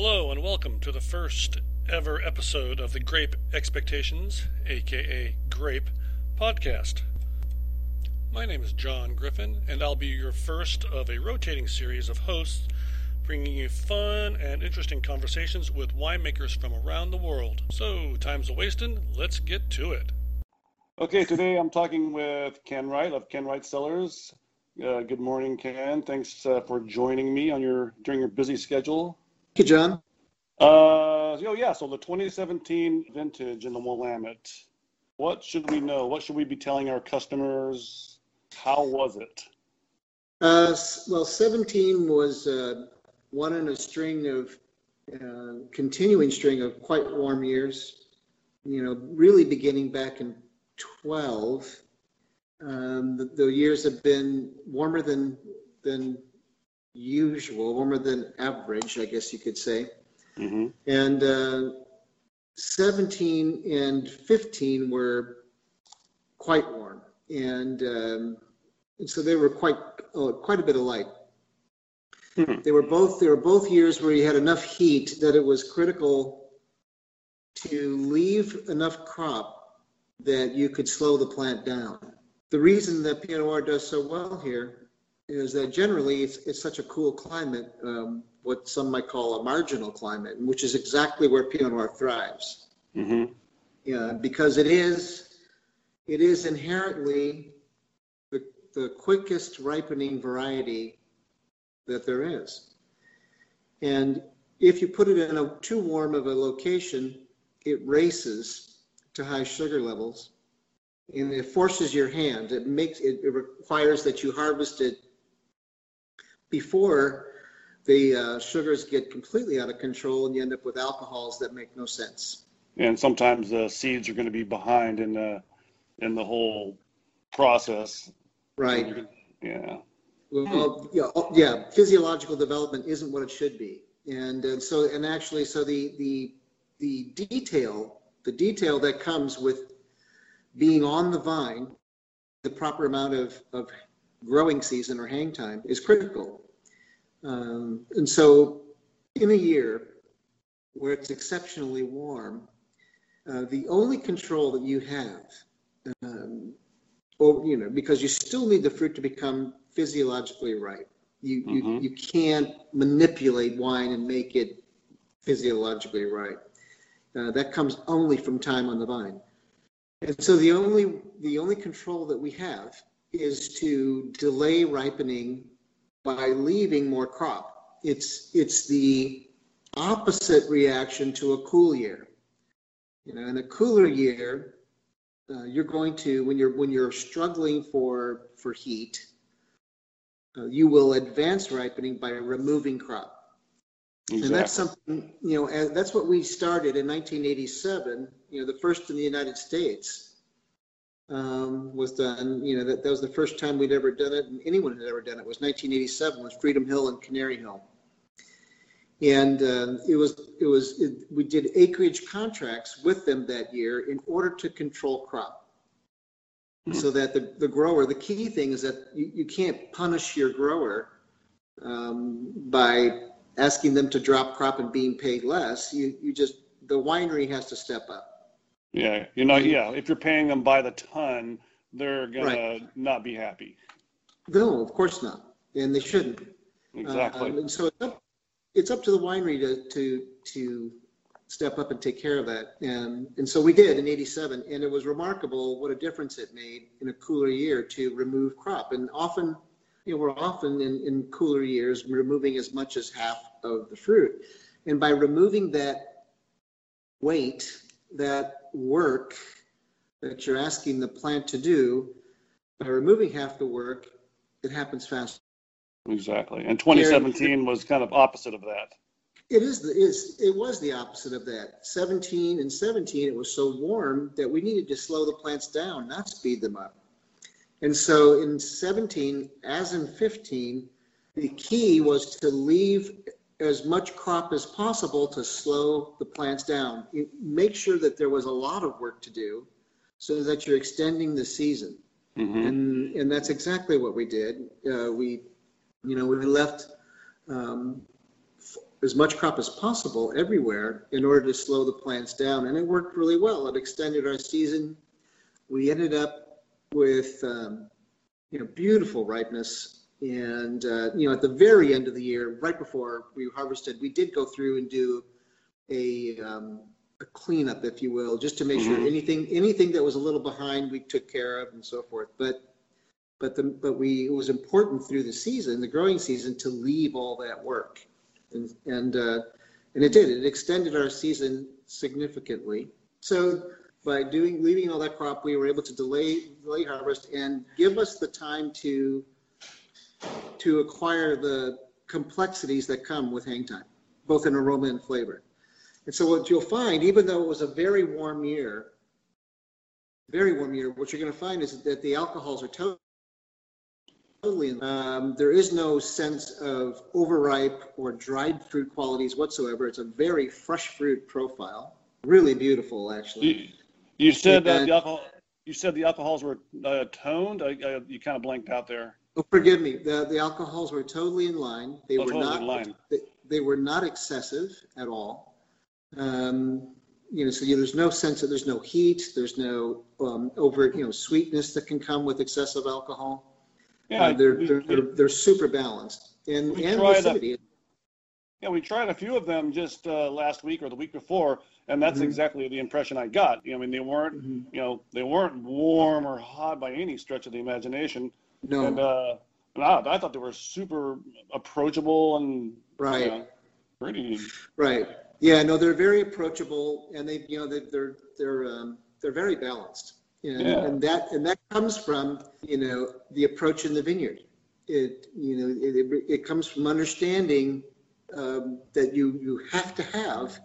Hello, and welcome to the first ever episode of the Grape Expectations, aka Grape, podcast. My name is John Griffin, and I'll be your first of a rotating series of hosts bringing you fun and interesting conversations with winemakers from around the world. So, time's a wasting, let's get to it. Okay, today I'm talking with Ken Wright of Ken Wright Cellars. Uh, good morning, Ken. Thanks uh, for joining me on your during your busy schedule. Thank you, John. Uh, oh yeah, so the 2017 vintage in the Willamette. What should we know? What should we be telling our customers? How was it? Uh, well, 17 was uh, one in a string of uh, continuing string of quite warm years. You know, really beginning back in 12. Um, the, the years have been warmer than than usual, warmer than average, I guess you could say. Mm-hmm. And uh, 17 and 15 were quite warm, and, um, and so they were quite uh, quite a bit alike. Mm-hmm. They were both they were both years where you had enough heat that it was critical to leave enough crop that you could slow the plant down. The reason that Pinot Noir does so well here is that generally it's, it's such a cool climate, um, what some might call a marginal climate, which is exactly where Pinot Noir thrives. Mm-hmm. Yeah, because it is, it is inherently the, the quickest ripening variety that there is. And if you put it in a too warm of a location, it races to high sugar levels and it forces your hand. It makes it, it requires that you harvest it before the uh, sugars get completely out of control and you end up with alcohols that make no sense. And sometimes the seeds are going to be behind in the in the whole process. Right. Yeah. Well, yeah, oh, yeah. Physiological development isn't what it should be, and, and so and actually, so the the the detail the detail that comes with being on the vine, the proper amount of of growing season or hang time is critical. Um, and so, in a year where it's exceptionally warm, uh, the only control that you have, um, or you know, because you still need the fruit to become physiologically ripe. You mm-hmm. you you can't manipulate wine and make it physiologically ripe. Uh, that comes only from time on the vine. And so the only the only control that we have is to delay ripening by leaving more crop. It's it's the opposite reaction to a cool year. You know, in a cooler year, uh, you're going to when you're when you're struggling for for heat, uh, you will advance ripening by removing crop. Exactly. And that's something you know. That's what we started in 1987. You know, the first in the United States um, was done. You know, that, that was the first time we'd ever done it, and anyone had ever done it. Was 1987 was Freedom Hill and Canary Hill, and uh, it was it was it, we did acreage contracts with them that year in order to control crop, mm-hmm. so that the the grower. The key thing is that you, you can't punish your grower um, by asking them to drop crop and being paid less. You you just the winery has to step up. Yeah, you know, yeah. If you're paying them by the ton, they're gonna right. not be happy. No, of course not, and they shouldn't. Exactly. Uh, and so it's up, it's up to the winery to to to step up and take care of that, and and so we did in '87, and it was remarkable what a difference it made in a cooler year to remove crop, and often. You know, we're often in, in cooler years removing as much as half of the fruit. And by removing that weight, that work that you're asking the plant to do, by removing half the work, it happens faster. Exactly. And 2017 was kind of opposite of that. It is, the, is it was the opposite of that. 17 and 17, it was so warm that we needed to slow the plants down, not speed them up. And so in 17, as in 15, the key was to leave as much crop as possible to slow the plants down. make sure that there was a lot of work to do so that you're extending the season. Mm-hmm. And, and that's exactly what we did. Uh, we, you know, we left um, as much crop as possible everywhere in order to slow the plants down. And it worked really well. It extended our season. We ended up with, um, you know, beautiful ripeness. And, uh, you know, at the very end of the year, right before we harvested, we did go through and do a, um, a cleanup, if you will, just to make sure Mhm. anything, anything that was a little behind, we took care of and so forth. But, but the, but we, it was important through the season, the growing season, to leave all that work. And, and, uh, and it did, it extended our season significantly. So by doing, leaving all that crop, we were able to delay, delay harvest and give us the time to, to acquire the complexities that come with hang time, both in aroma and flavor. And so what you'll find, even though it was a very warm year, very warm year, what you're going to find is that the alcohols are totally, totally um, there is no sense of overripe or dried fruit qualities whatsoever. It's a very fresh fruit profile, really beautiful, actually. You, you said that And- the alcohol. You said the alcohols were uh, toned. I, I, you kind of blanked out there. Oh, forgive me. The, the alcohols were totally in line. They Oh, were totally not. They, they were not excessive at all. Um, you know, so you, there's no sense that there's no heat. There's no um, over, you know, sweetness that can come with excessive alcohol. Yeah, Uh, they're, we- they're, they're, they're super balanced and We and tried a- Yeah, we tried a few of them just uh, last week or the week before, and that's Mhm. exactly the impression I got. You know, I mean, they weren't, Mhm. you know, they weren't warm or hot by any stretch of the imagination. No, And uh, I, I thought they were super approachable and right. you know, pretty. Right. Yeah, no, they're very approachable and they, you know, they, they're, they're, um, they're very balanced. And, Yeah. and that, and that comes from, you know, the approach in the vineyard. It, you know, it, it, it comes from understanding, um, that you, you have to have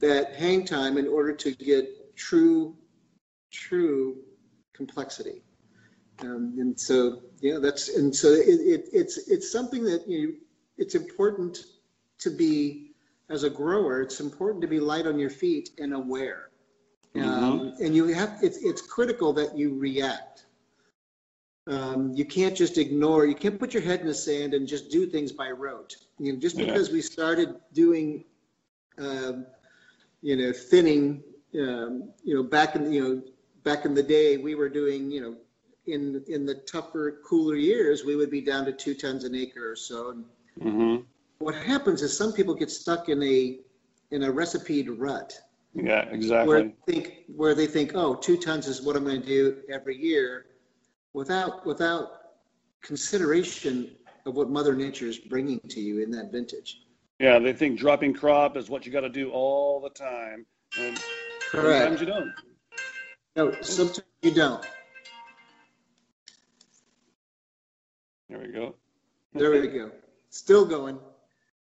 that hang time in order to get true, true complexity. Um, and so, yeah, that's, and so it, it, it's, it's something that you, it's important to be, as a grower, it's important to be light on your feet and aware. Um, and you have, it's, it's critical that you react. Um, you can't just ignore, you can't put your head in the sand and just do things by rote. You know, just Yeah. because we started doing, um, you know, thinning, um, you know, back in, you know, back in the day, we were doing, you know, in, in the tougher, cooler years, we would be down to two tons an acre or so. And hmm what happens is some people get stuck in a, in a recipe rut Yeah, where exactly. they think where they think, oh, two tons is what I'm going to do every year, without without consideration of what Mother Nature is bringing to you in that vintage. Yeah, they think dropping crop is what you got to do all the time, and sometimes you don't. No, sometimes you don't. There we go. There we go. Still going.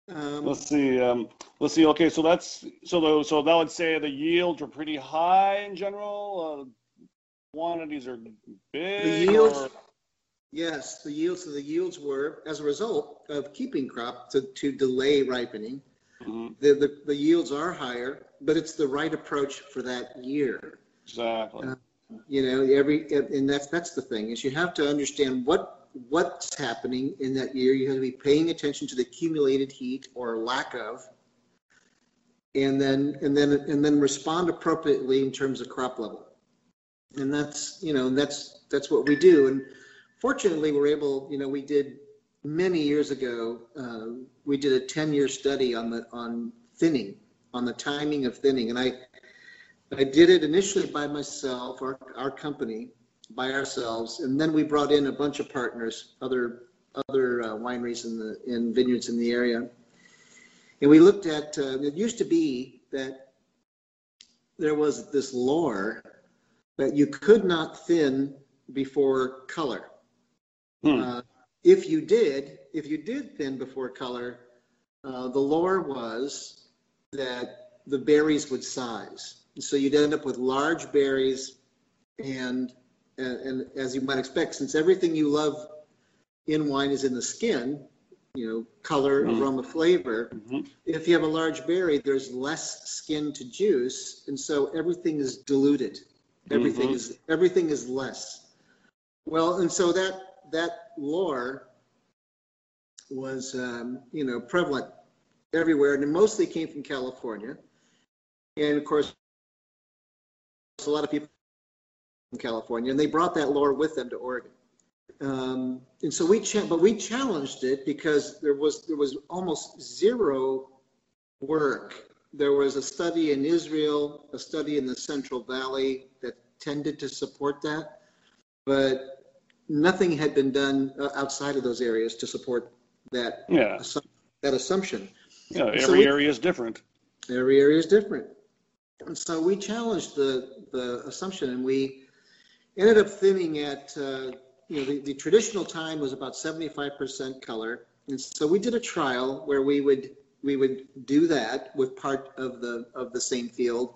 Um, Let's see. Um, let's see. Okay, so that's so. The, so that would say the yields are pretty high in general. Uh, quantities are big. the yields, or- yes, the yields. Of the yields were as a result of keeping crop to, to delay ripening. Mhm, The, the the yields are higher, but it's the right approach for that year. exactly. Uh, you know every and that's that's the thing is you have to understand what what's happening in that year. You have to be paying attention to the accumulated heat or lack of and then and then and then respond appropriately in terms of crop level. And that's you know that's that's what we do. And fortunately we're able you know we did many years ago uh, we did a 10 year study on the on thinning on the timing of thinning. And i I did it initially by myself, our, our company, by ourselves, and then we brought in a bunch of partners, other other uh, wineries in the in vineyards in the area, and we looked at. Uh, it used to be that there was this lore that you could not thin before color. Hmm. Uh, if you did, if you did thin before color, uh, the lore was that the berries would size. So you'd end up with large berries, and, and and as you might expect, since everything you love in wine is in the skin, you know, color, Mhm. aroma, flavor. Mhm. If you have a large berry, there's less skin to juice, and so everything is diluted. Everything Mhm. is everything is less. Well, and so that that lore was um, you know prevalent everywhere, and it mostly came from California. And of course, a lot of people California, and they brought that lore with them to Oregon. Um, and so we, cha- but we challenged it because there was there was almost zero work. There was a study in Israel, a study in the Central Valley that tended to support that, but nothing had been done uh, outside of those areas to support that Yeah. assu- that assumption. Yeah. Every So we- area is different. Every area is different. And so we challenged the, the assumption and we ended up thinning at, uh, you know, the, the traditional time was about 75% color. And so we did a trial where we would, we would do that with part of the, of the same field.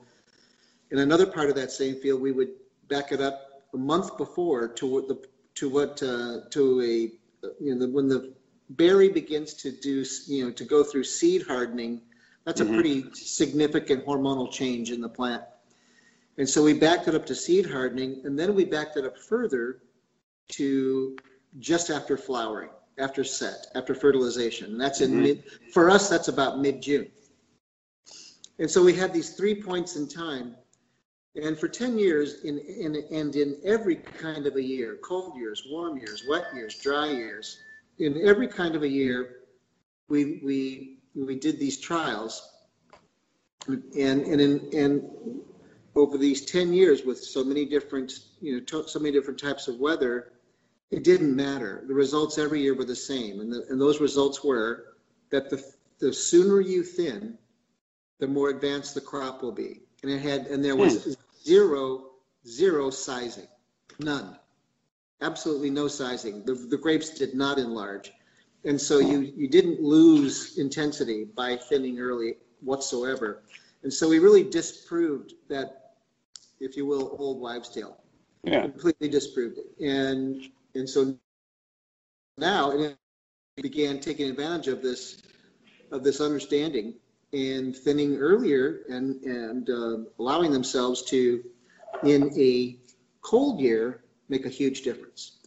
In another part of that same field, we would back it up a month before to what the, to what, uh, to a, you know, the, when the berry begins to do, you know, to go through seed hardening, that's a Mhm. pretty significant hormonal change in the plant. And so we backed it up to seed hardening, and then we backed it up further to just after flowering, after set, after fertilization. And that's in Mhm. mid, for us, that's about mid-June. And so we had these three points in time. And for 10 years, in, in, and in every kind of a year, cold years, warm years, wet years, dry years, in every kind of a year, we, we, we did these trials. And, and in, and over these 10 years with so many different, you know, to- so many different types of weather, it didn't matter. The results every year were the same. And, the, and those results were that the, the sooner you thin, the more advanced the crop will be. And it had, and there was hmm. zero, zero sizing, none. Absolutely no sizing. The, the grapes did not enlarge. And so you, you didn't lose intensity by thinning early whatsoever. And so we really disproved that, if you will, old wives' tale. Yeah. Completely disproved it. And, and so now it began taking advantage of this, of this understanding and thinning earlier and, and uh, allowing themselves to, in a cold year, make a huge difference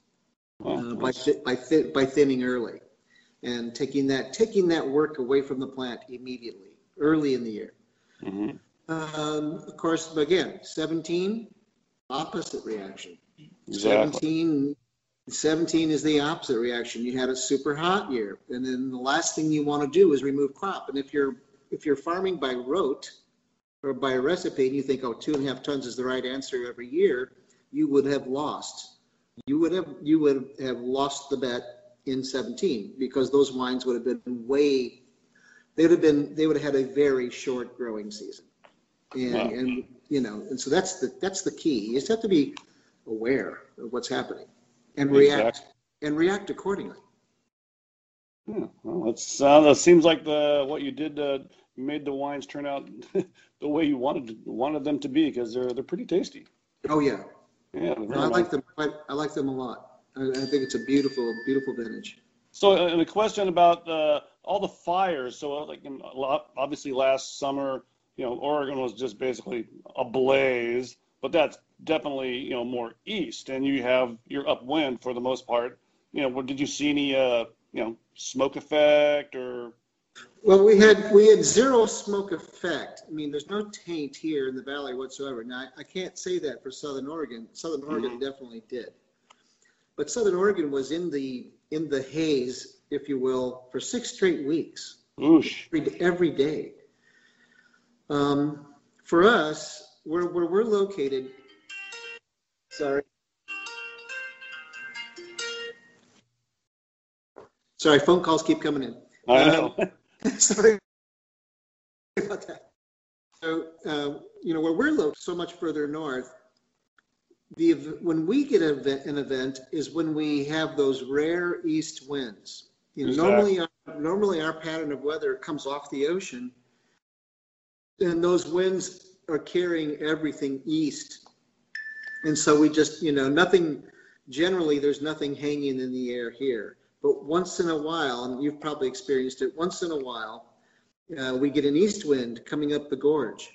uh, by, by, thi- by thinning early and taking that, taking that work away from the plant immediately, early in the year. mhm. Um, of course, again, 17, opposite reaction. Exactly. 17, 17 is the opposite reaction. You had a super hot year, and then the last thing you want to do is remove crop. And if you're if you're farming by rote or by recipe, and you think, oh, two and a half tons is the right answer every year, you would have lost. You would have you would have lost the bet in 17 because those wines would have been way. They would have been. They would have had a very short growing season, and Wow. and you know, and so that's the that's the key. You just have to be aware of what's happening and react and react accordingly. Yeah, well, that's uh, that seems like the what you did uh, made the wines turn out the way you wanted wanted them to be because they're they're pretty tasty. Oh yeah, Yeah, they're very I like nice. them. I, I like them a lot. I, I think it's a beautiful, beautiful vintage. So, uh, and a question about uh, all the fires. So, uh, like, in, a lot- obviously, last summer, you know, Oregon was just basically ablaze, but that's definitely, you know, more east, and you have your upwind for the most part. You know, what- did you see any, uh, you know, smoke effect or? Well, we had we had zero smoke effect. I mean, there's no taint here in the valley whatsoever. Now, I, I can't say that for Southern Oregon. Southern Oregon definitely did, but Southern Oregon was in the in the haze, if you will, for six straight weeks. Oosh. every, every day. Um, for us, where, where we're located, sorry. Sorry, phone calls keep coming in. I know. sorry about that. So, uh, you know, where we're located so much further north, the when we get an event, an event is when we have those rare east winds. You know, Exactly. normally, our, normally our pattern of weather comes off the ocean, and those winds are carrying everything east. And so we just, you know, nothing. Generally, there's nothing hanging in the air here. But once in a while, and you've probably experienced it, once in a while, uh, we get an east wind coming up the gorge.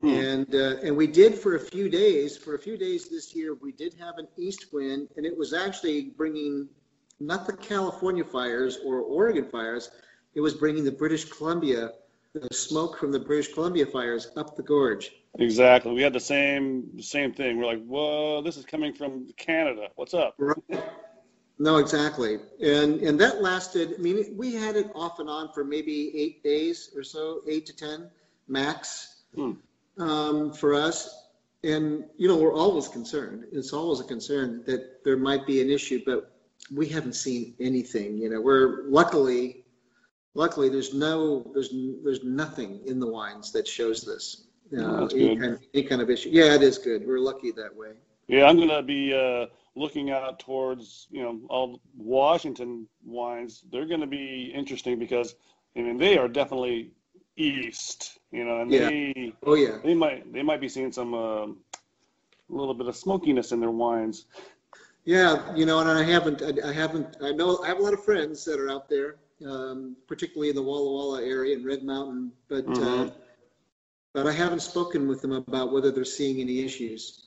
Hmm. And, uh, and we did for a few days, for a few days this year, we did have an east wind and it was actually bringing not the California fires or Oregon fires. it was bringing the British Columbia, the smoke from the British Columbia fires up the gorge. Exactly. We had the same same thing. We're like, whoa, this is coming from Canada. What's up? Right. No, exactly. And and that lasted. I mean, we had it off and on for maybe eight days or so, eight to ten max hmm. um, for us. And you know, we're always concerned. It's always a concern that there might be an issue, but we haven't seen anything. You know, we're luckily, luckily, there's no, there's there's nothing in the wines that shows this. Uh, any, kind, any kind of issue. Yeah, it is good. We're lucky that way. Yeah, I'm gonna be. Uh looking out towards you know all Washington wines, they're going to be interesting because I mean they are definitely east, you know, and yeah. they oh yeah they might they might be seeing some uh, a little bit of smokiness in their wines. Yeah, you know, and I haven't I, I haven't I know I have a lot of friends that are out there, um, particularly in the Walla Walla area in Red Mountain, but. Uh, mm-hmm. Uh, but I haven't spoken with them about whether they're seeing any issues.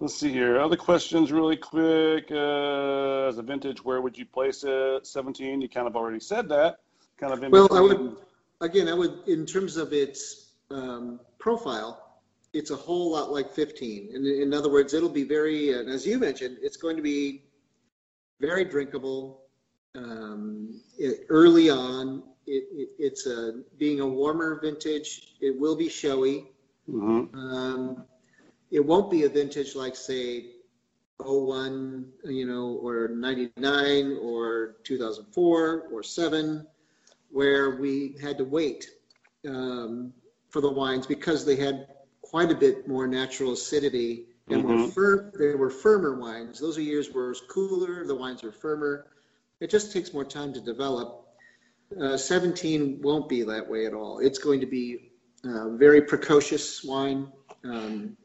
Let's see here. Other questions, really quick. Uh, as a vintage, where would you place it? 17. You kind of already said that. Kind of. well, between. I would. Again, I would. In terms of its um, profile, it's a whole lot like 15. In, in other words, it'll be very. And as you mentioned, it's going to be very drinkable. Um, it, early on, it, it, it's a being a warmer vintage. It will be showy. Mm-hmm. Um, it won't be a vintage like say 01, you know, or 99 or 2004 or 7, where we had to wait um, for the wines because they had quite a bit more natural acidity and mm-hmm. were firm, they were firmer wines. Those are years where it's cooler, the wines are firmer. It just takes more time to develop. Uh, 17 won't be that way at all. It's going to be uh, very precocious wine. Um,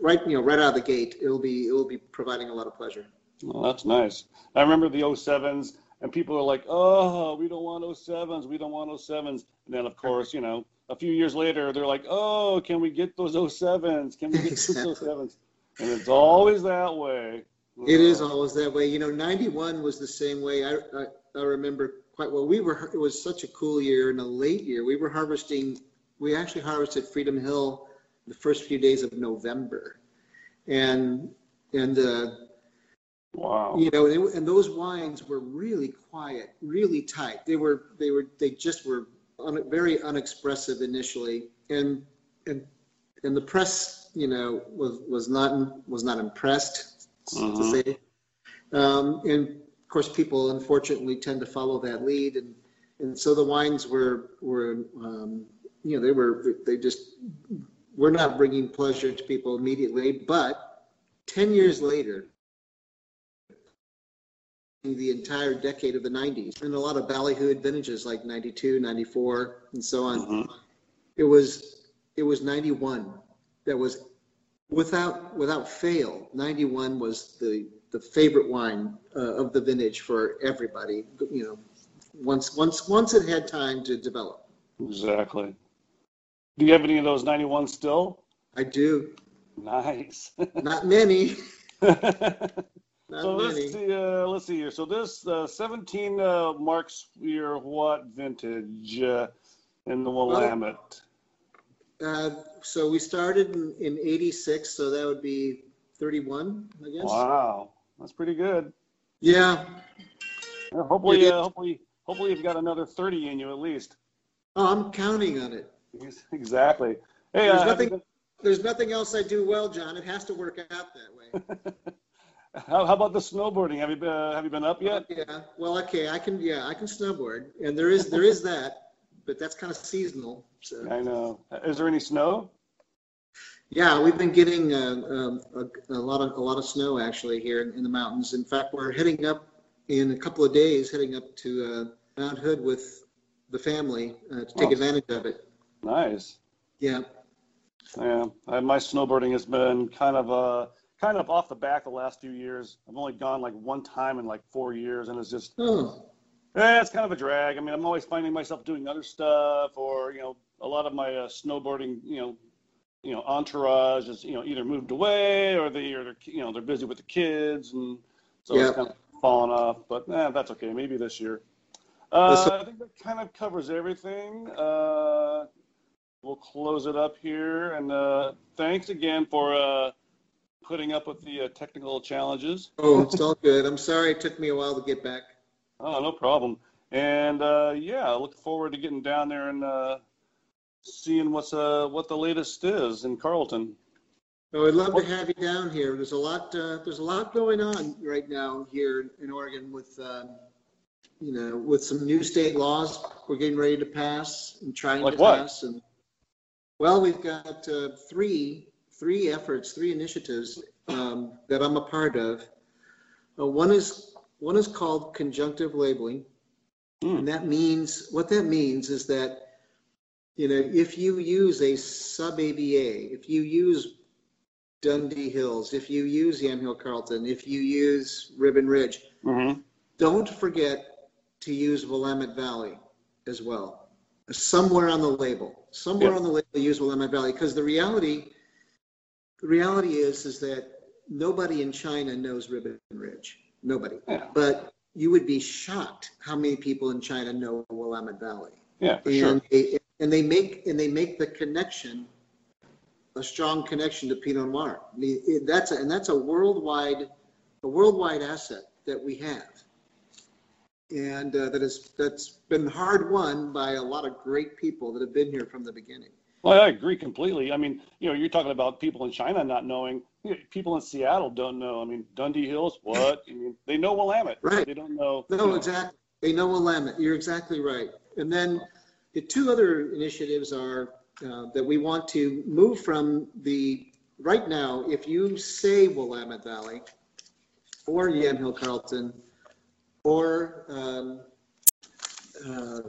right, you know, right out of the gate, it'll be it'll be providing a lot of pleasure. Well, that's nice. I remember the 07s, and people are like, "Oh, we don't want 07s. We don't want 07s." And then, of course, you know, a few years later, they're like, "Oh, can we get those 07s? Can we get exactly. those 07s?" And it's always that way. It is always that way. You know, 91 was the same way. I, I, I remember quite well. We were it was such a cool year and a late year. We were harvesting. We actually harvested Freedom Hill the first few days of November, and and uh, wow, you know, and, and those wines were really quiet, really tight. They were they were they just were un, very unexpressive initially, and and and the press, you know, was was not was not impressed uh-huh. to say, um, and of course, people unfortunately tend to follow that lead, and and so the wines were were um, you know they were they just we're not bringing pleasure to people immediately, but 10 years later, the entire decade of the 90s, and a lot of ballyhooed vintages like 92, 94, and so on, mm-hmm. it was it was 91 that was without without fail 91 was the the favorite wine uh, of the vintage for everybody you know once once once it had time to develop exactly do you have any of those 91 still? I do. Nice. Not many. Not so many. let's see. Uh, let's see here. So this uh, 17 uh, marks your what vintage uh, in the Willamette? Well, uh, so we started in, in 86, so that would be 31, I guess. Wow, that's pretty good. Yeah. yeah hopefully, uh, hopefully, hopefully you've got another 30 in you at least. Oh, I'm counting on it. Exactly. Hey, there's uh, nothing. Been... There's nothing else I do well, John. It has to work out that way. how, how, about the snowboarding? Have you been, uh, have you been up yet? Yeah. Well, okay. I can. Yeah, I can snowboard, and there is there is that, but that's kind of seasonal. So. I know. Is there any snow? Yeah, we've been getting uh, um, a, a, lot of a lot of snow actually here in, in, the mountains. In fact, we're heading up in a couple of days, heading up to uh, Mount Hood with the family uh, to take oh. advantage of it. Nice. Yeah. Yeah. My snowboarding has been kind of uh kind of off the back the last few years. I've only gone like one time in like four years, and it's just. Oh. Eh, it's kind of a drag. I mean, I'm always finding myself doing other stuff, or you know, a lot of my uh, snowboarding, you know, you know, entourage is you know either moved away or they are you know they're busy with the kids, and so yeah. it's kind of fallen off. But eh, that's okay. Maybe this year. Uh, I think that kind of covers everything. Uh, we'll close it up here. And uh, thanks again for uh, putting up with the uh, technical challenges. Oh, it's all good. I'm sorry it took me a while to get back. Oh, no problem. And uh, yeah, I look forward to getting down there and uh, seeing what's uh, what the latest is in Carlton. Oh, I'd love to have you down here. There's a lot. Uh, there's a lot going on right now here in Oregon with, um, you know, with some new state laws we're getting ready to pass and trying Like to what? pass. And well, we've got uh, three three efforts, three initiatives um, that I'm a part of. Uh, one is one is called conjunctive labeling, Hmm. and that means what that means is that you know if you use a sub AVA, if you use Dundee Hills, if you use Yamhill Carlton, if you use Ribbon Ridge, Mm-hmm. don't forget to use Willamette Valley as well. Somewhere on the label, somewhere Yep. on the label, use Willamette Valley, because the reality, the reality is, is that nobody in China knows Ribbon Ridge. Nobody. Yeah. But you would be shocked how many people in China know Willamette Valley. Yeah, for sure. And they, and they make, and they make the connection, a strong connection to Pinot Noir. I mean, it- that's, a- and that's a worldwide, a worldwide asset that we have. And uh, that is, that's been hard won by a lot of great people that have been here from the beginning. Well, I agree completely. I mean, you know, you're talking about people in China not knowing. You know, people in Seattle don't know. I mean, Dundee Hills, what? I mean, they know Willamette. Right. They don't know. you No, know, exactly. They know Willamette. You're exactly right. And then the two other initiatives are uh, that we want to move from the, right now, if you say Willamette Valley or Yamhill Carlton or, um, uh,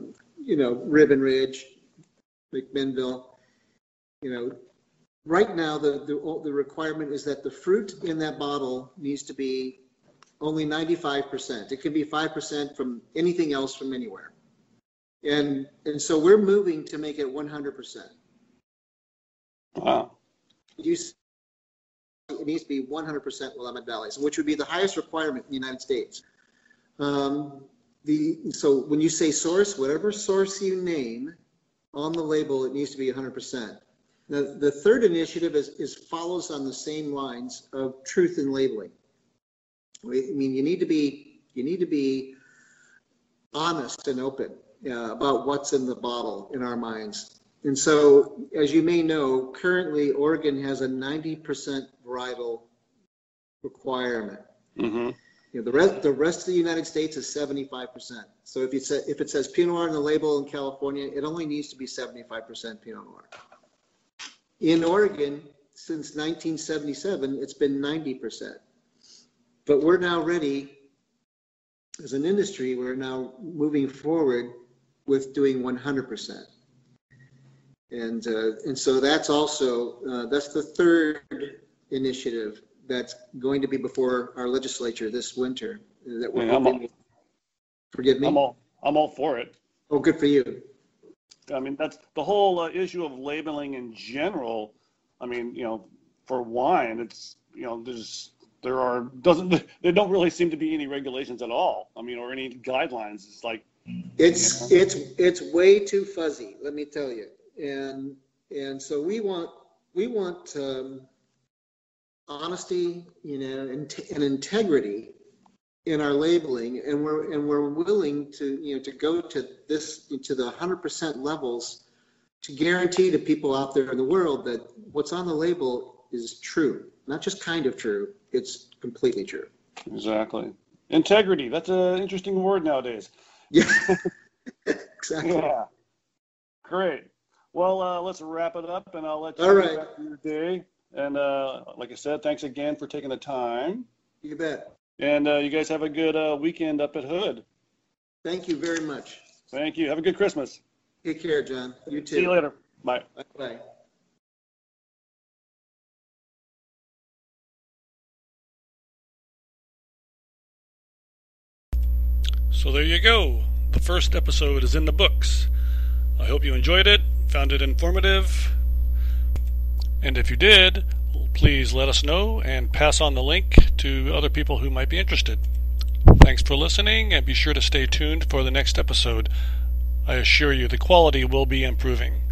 you know, Ribbon Ridge, McMinnville, you know, right now, the, the, the requirement is that the fruit in that bottle needs to be only 95%. It can be 5% from anything else from anywhere. And, and so we're moving to make it 100%. Wow. You, it needs to be 100% Willamette Valley, which would be the highest requirement in the United States. Um, the, so when you say source, whatever source you name on the label, it needs to be 100%. The, the third initiative is, is follows on the same lines of truth in labeling. I mean, you need to be, you need to be honest and open uh, about what's in the bottle in our minds. And so, as you may know, currently Oregon has a 90% varietal requirement. Mm-hmm. You know, the rest, the rest of the United States is 75%. So if it says, if it says Pinot Noir on the label in California, it only needs to be 75% Pinot Noir. In Oregon, since 1977, it's been 90%. But we're now ready, as an industry, we're now moving forward with doing 100%. And, uh, and so that's also, uh, that's the third initiative that's going to be before our legislature this winter that we're hoping. Forgive me? I'm all I'm all for it. Oh, good for you. I mean, that's the whole uh, issue of labeling in general. I mean, you know, for wine, it's you know, there's there are doesn't there don't really seem to be any regulations at all. I mean, or any guidelines. It's like It's, it's, it's way too fuzzy, let me tell you. And, and so we want, we want, um, honesty, you know, and, and integrity in our labeling. And we're, and we're willing to, you know, to go to this, to the hundred percent levels to guarantee to people out there in the world that what's on the label is true, not just kind of true, it's completely true. exactly integrity. That's an interesting word nowadays. Yeah, exactly. Yeah. Great. Well, uh, let's wrap it up, and I'll let you All right. your day. And uh, like I said, thanks again for taking the time. You bet. And uh, you guys have a good uh, weekend up at Hood. Thank you very much. Thank you. Have a good Christmas. Take care, John. You too. See you later. Bye. Bye. So there you go. The first episode is in the books. I hope you enjoyed it, found it informative. And if you did, please let us know and pass on the link to other people who might be interested. Thanks for listening, and be sure to stay tuned for the next episode. I assure you the quality will be improving.